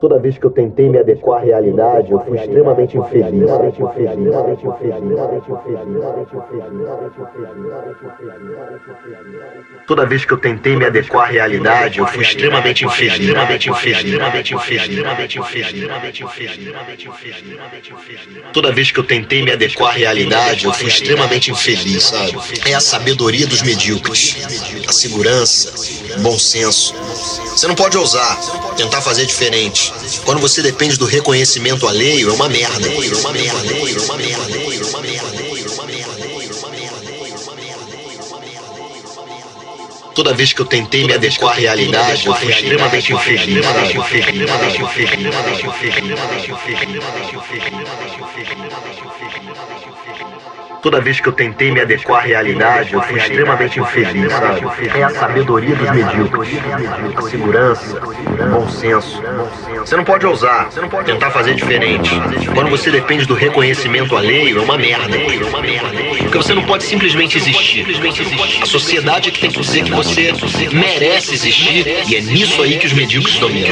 Toda vez que eu tentei me adequar à realidade, eu fui extremamente infeliz. Toda vez que eu tentei me adequar à realidade, eu fui extremamente infeliz. Toda vez que eu tentei me adequar à realidade, eu fui extremamente infeliz, sabe? É a sabedoria dos medíocres, a segurança, bom senso. Você não pode ousar, tentar fazer diferente. Quando você depende do reconhecimento alheio, é uma merda. É uma merda. Toda vez que eu tentei me adequar à realidade, eu fui extremamente infeliz. Toda vez que eu tentei me adequar à realidade, eu fui extremamente infeliz, sabe? É a sabedoria dos medíocres, a segurança, o bom senso. Você não pode ousar, tentar fazer diferente. Quando você depende do reconhecimento alheio, é uma merda. Porque você não pode simplesmente existir. A sociedade é que tem que dizer que você merece existir, e é nisso aí que os medíocres dominam.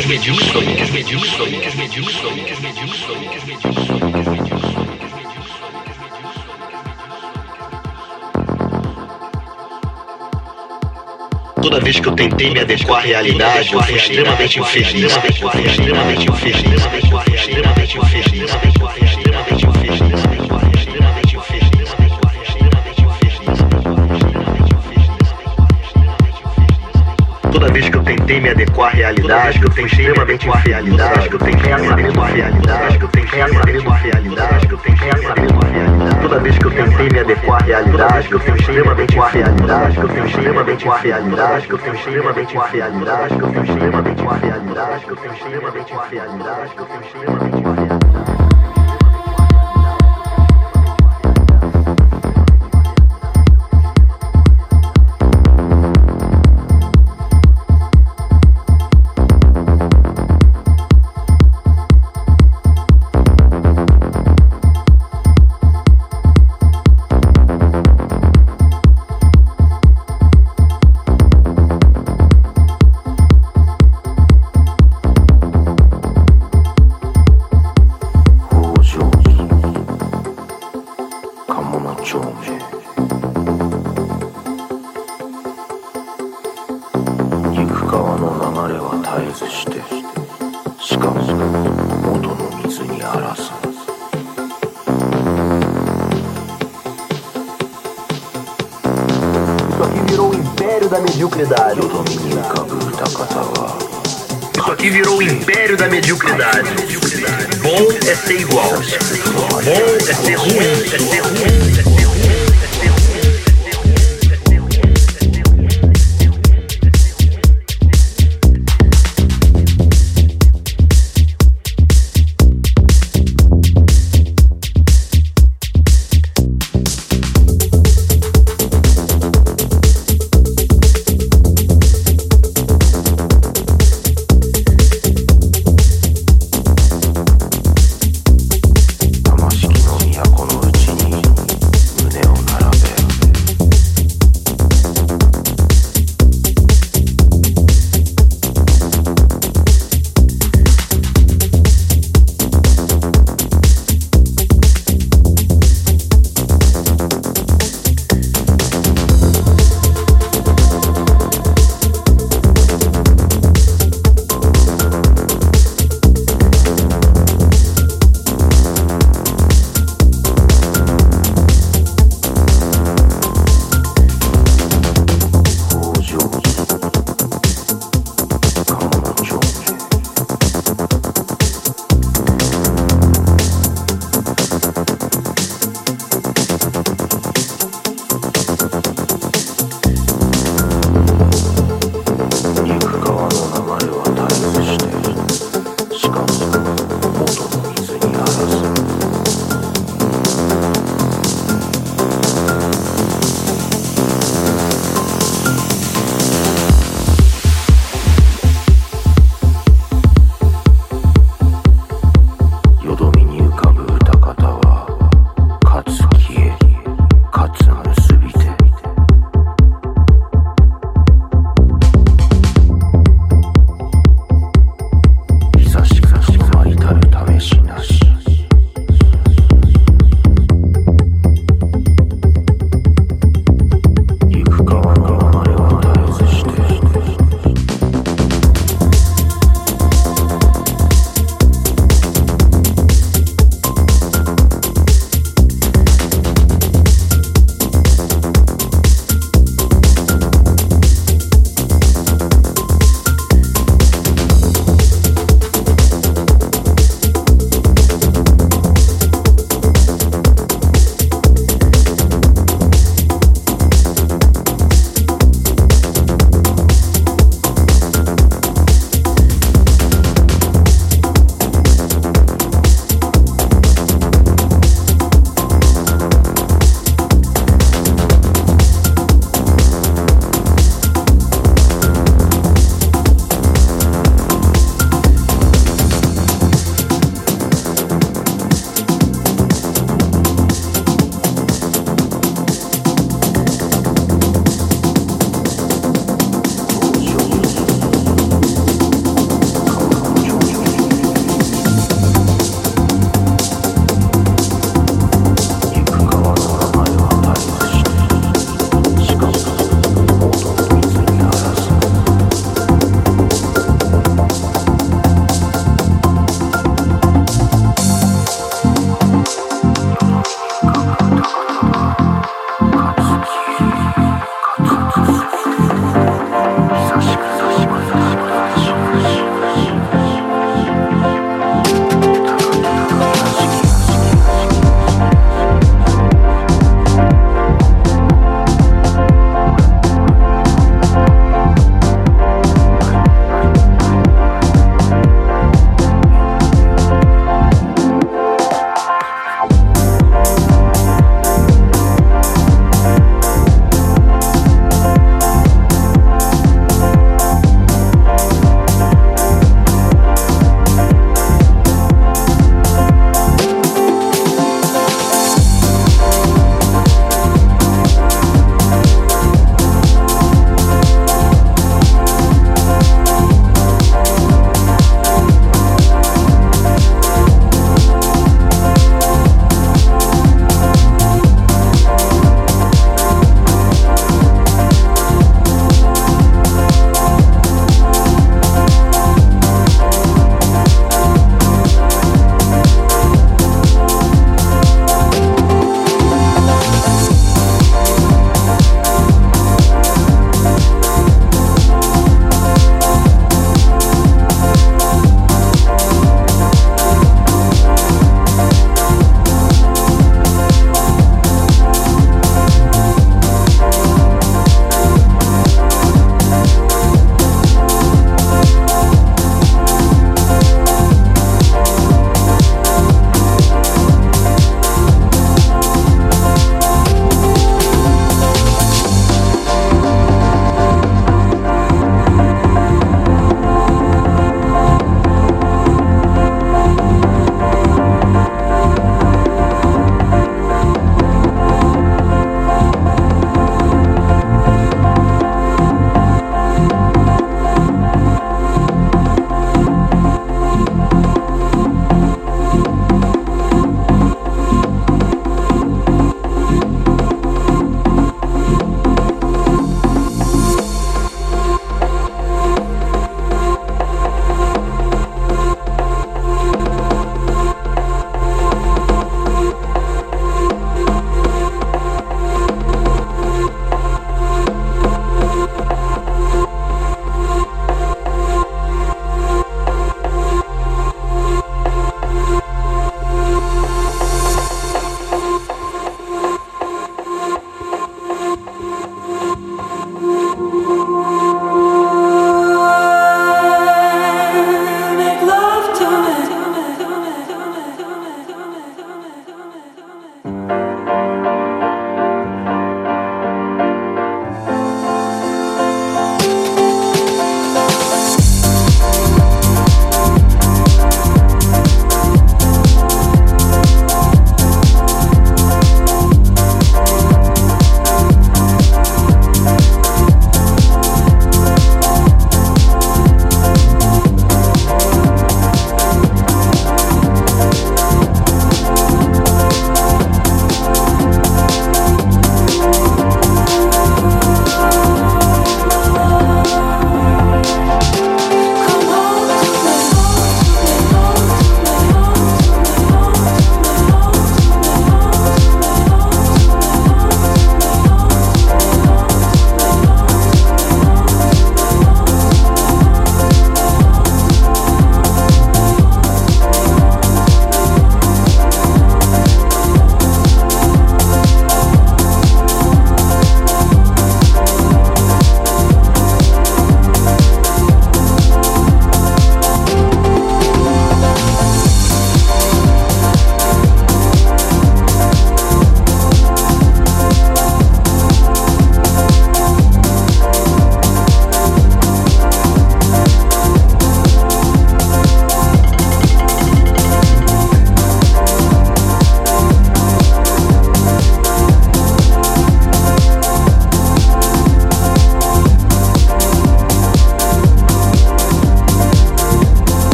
Toda vez que eu tentei me adequar à realidade, eu fui extremamente infeliz. Extremamente infeliz. Extremamente infeliz. Extremamente infeliz. Toda vez que tentei me adequar à realidade, eu fui extremamente infeliz. que eu tentei me adequar à realidade, que eu tentei me adequar à realidade, que eu tentei me adequar à realidade. Toda vez que eu tentei me adequar à realidade, que eu fui extremamente infeliz. que eu fui extremamente infeliz. que eu fui extremamente infeliz. que eu fui extremamente infeliz. que eu fui extremamente infeliz. que eu fui extremamente infeliz. virou o império da mediocridade. Isso aqui virou o império da mediocridade. Bom é ser igual. Bom é ser ruim. É ser ruim. É ser ruim.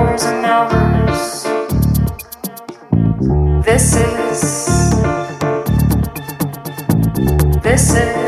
hours and hours. This is. This is.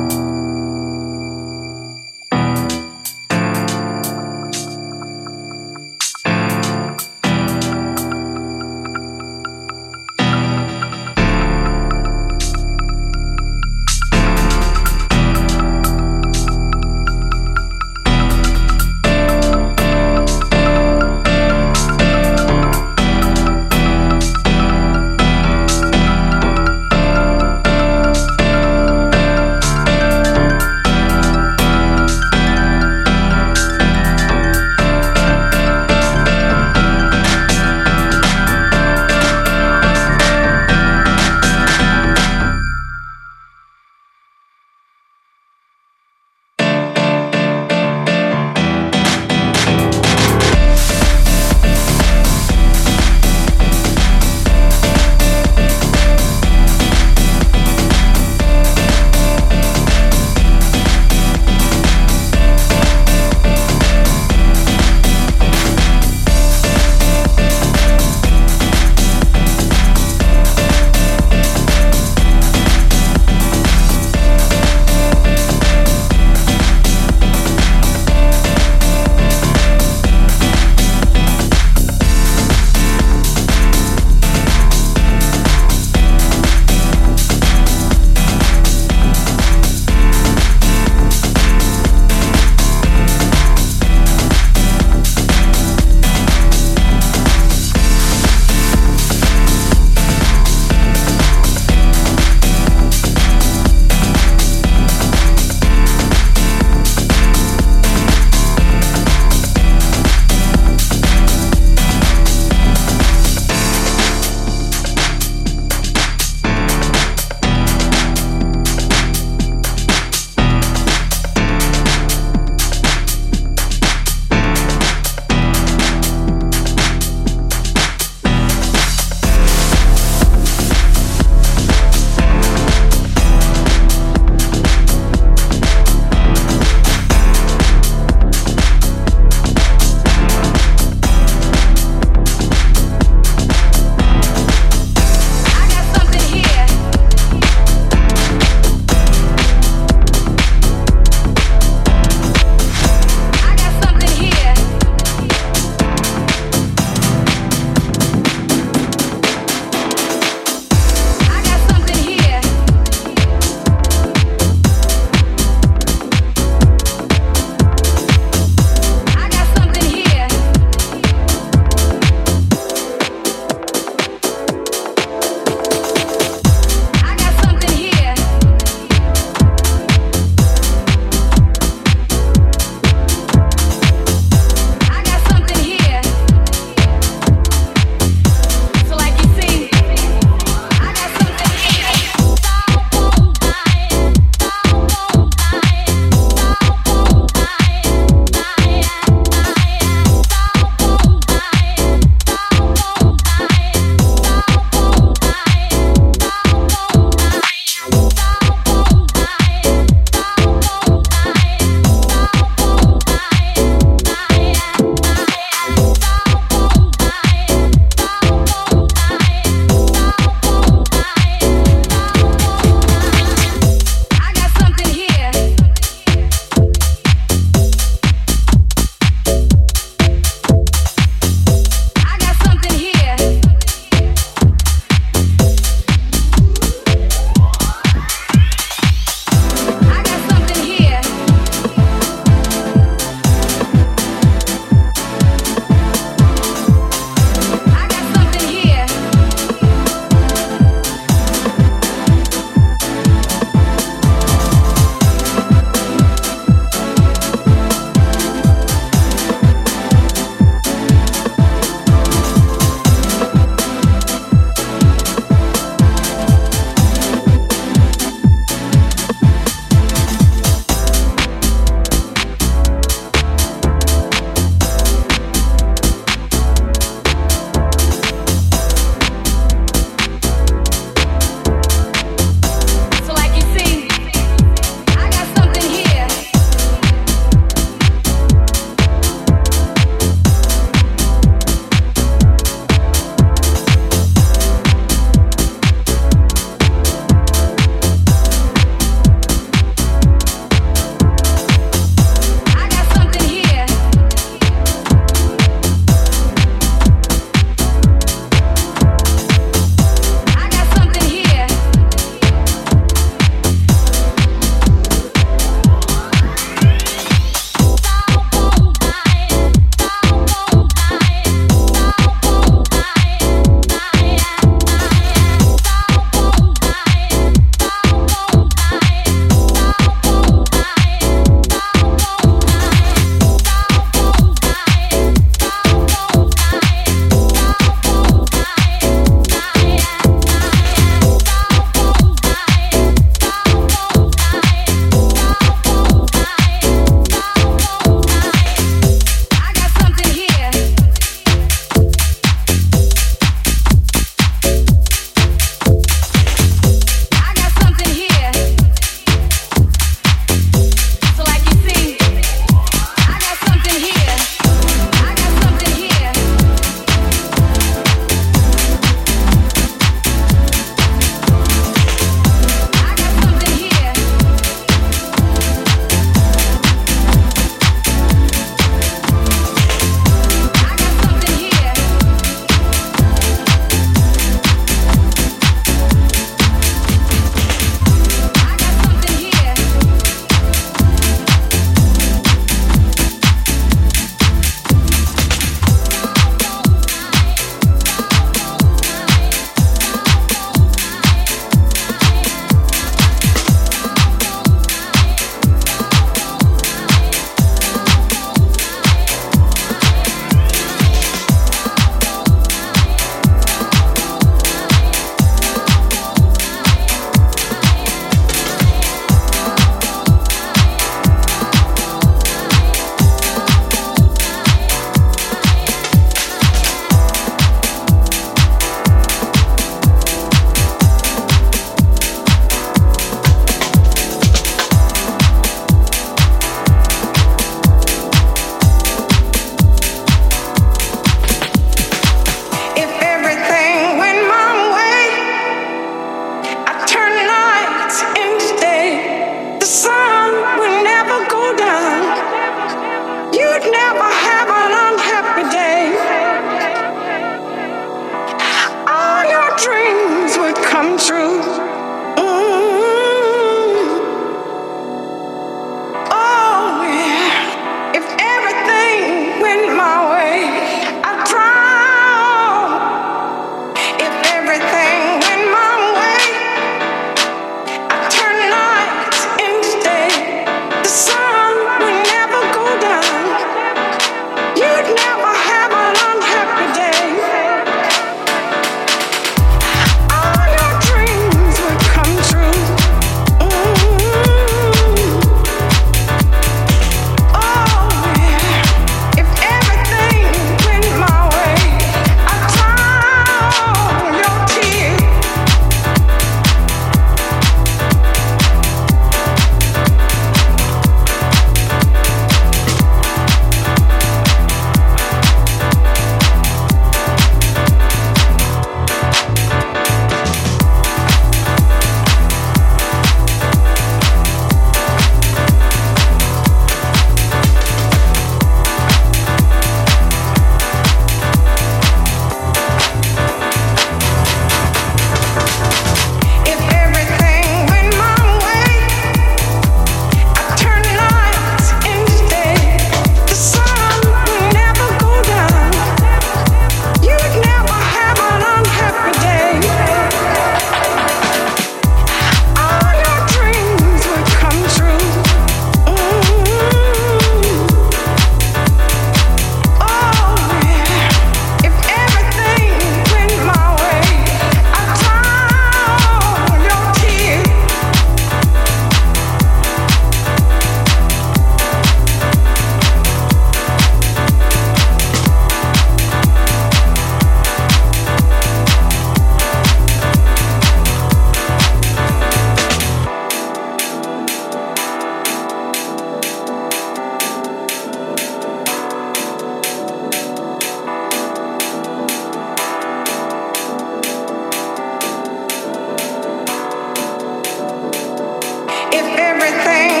Everything